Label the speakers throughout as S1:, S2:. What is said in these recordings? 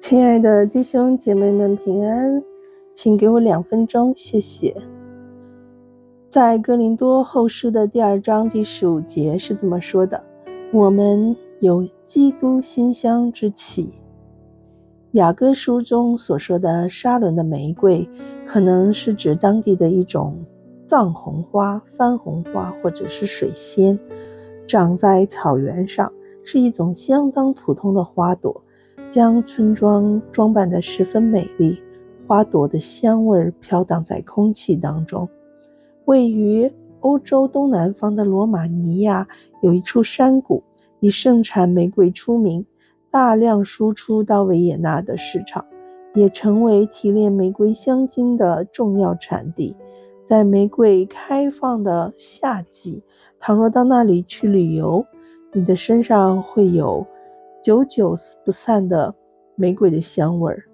S1: 亲爱的弟兄姐妹们平安，请给我两分钟，谢谢。在哥林多后书的第二章第十五节是这么说的：“我们有基督馨香之气。”雅歌书中所说的沙仑的玫瑰，可能是指当地的一种藏红花、番红花，或者是水仙，长在草原上，是一种相当普通的花朵。将村庄装扮得十分美丽，花朵的香味飘荡在空气当中。位于欧洲东南方的罗马尼亚有一处山谷，以盛产玫瑰出名，大量输出到维也纳的市场，也成为提炼玫瑰香精的重要产地。在玫瑰开放的夏季，倘若到那里去旅游，你的身上会有。久久不散的玫瑰的香味儿。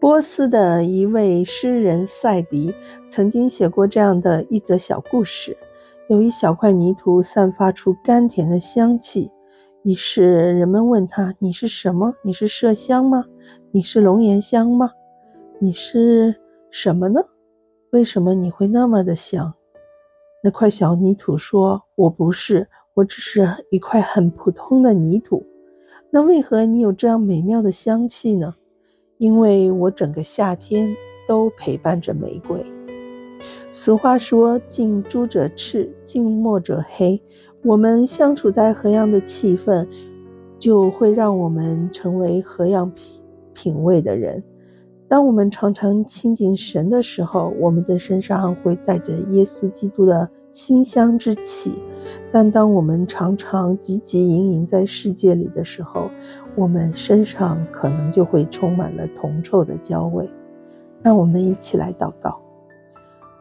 S1: 波斯的一位诗人赛迪曾经写过这样的一则小故事：有一小块泥土散发出甘甜的香气，于是人们问他：“你是什么？你是麝香吗？你是龙涎香吗？你是什么呢？为什么你会那么的香？”那块小泥土说：“我不是，我只是一块很普通的泥土。”那为何你有这样美妙的香气呢？因为我整个夏天都陪伴着玫瑰。俗话说：“近朱者赤，近墨者黑。”我们相处在何样的气氛，就会让我们成为何样品品味的人。当我们常常亲近神的时候，我们的身上会带着耶稣基督的馨香之气。但当我们常常汲汲营营在世界里的时候，我们身上可能就会充满了铜臭的焦味。让我们一起来祷告。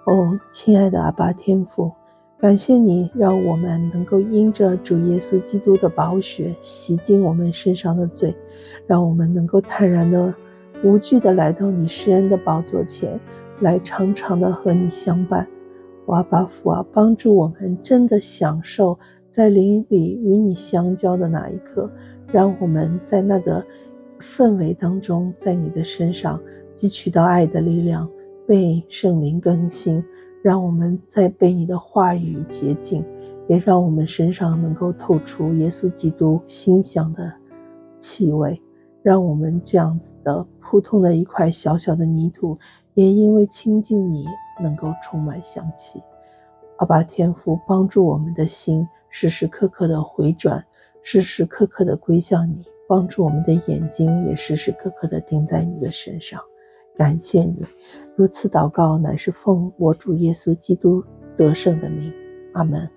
S1: 哦，亲爱的阿爸天父，感谢你让我们能够因着主耶稣基督的宝血洗净我们身上的罪，让我们能够坦然的、无惧的来到你施恩的宝座前，来常常的和你相伴。阿爸父啊，帮助我们真的享受在灵里与你相交的那一刻，让我们在那个氛围当中，在你的身上汲取到爱的力量，被圣灵更新，让我们在被你的话语洁净，也让我们身上能够透出耶稣基督馨香的气味，让我们这样子的普通的一块小小的泥土，也因为亲近你。能够充满香气，阿爸天父帮助我们的心时时刻刻的回转，时时刻刻的归向你，帮助我们的眼睛也时时刻刻的盯在你的身上。感谢你，如此祷告乃是奉我主耶稣基督得胜的名，阿门。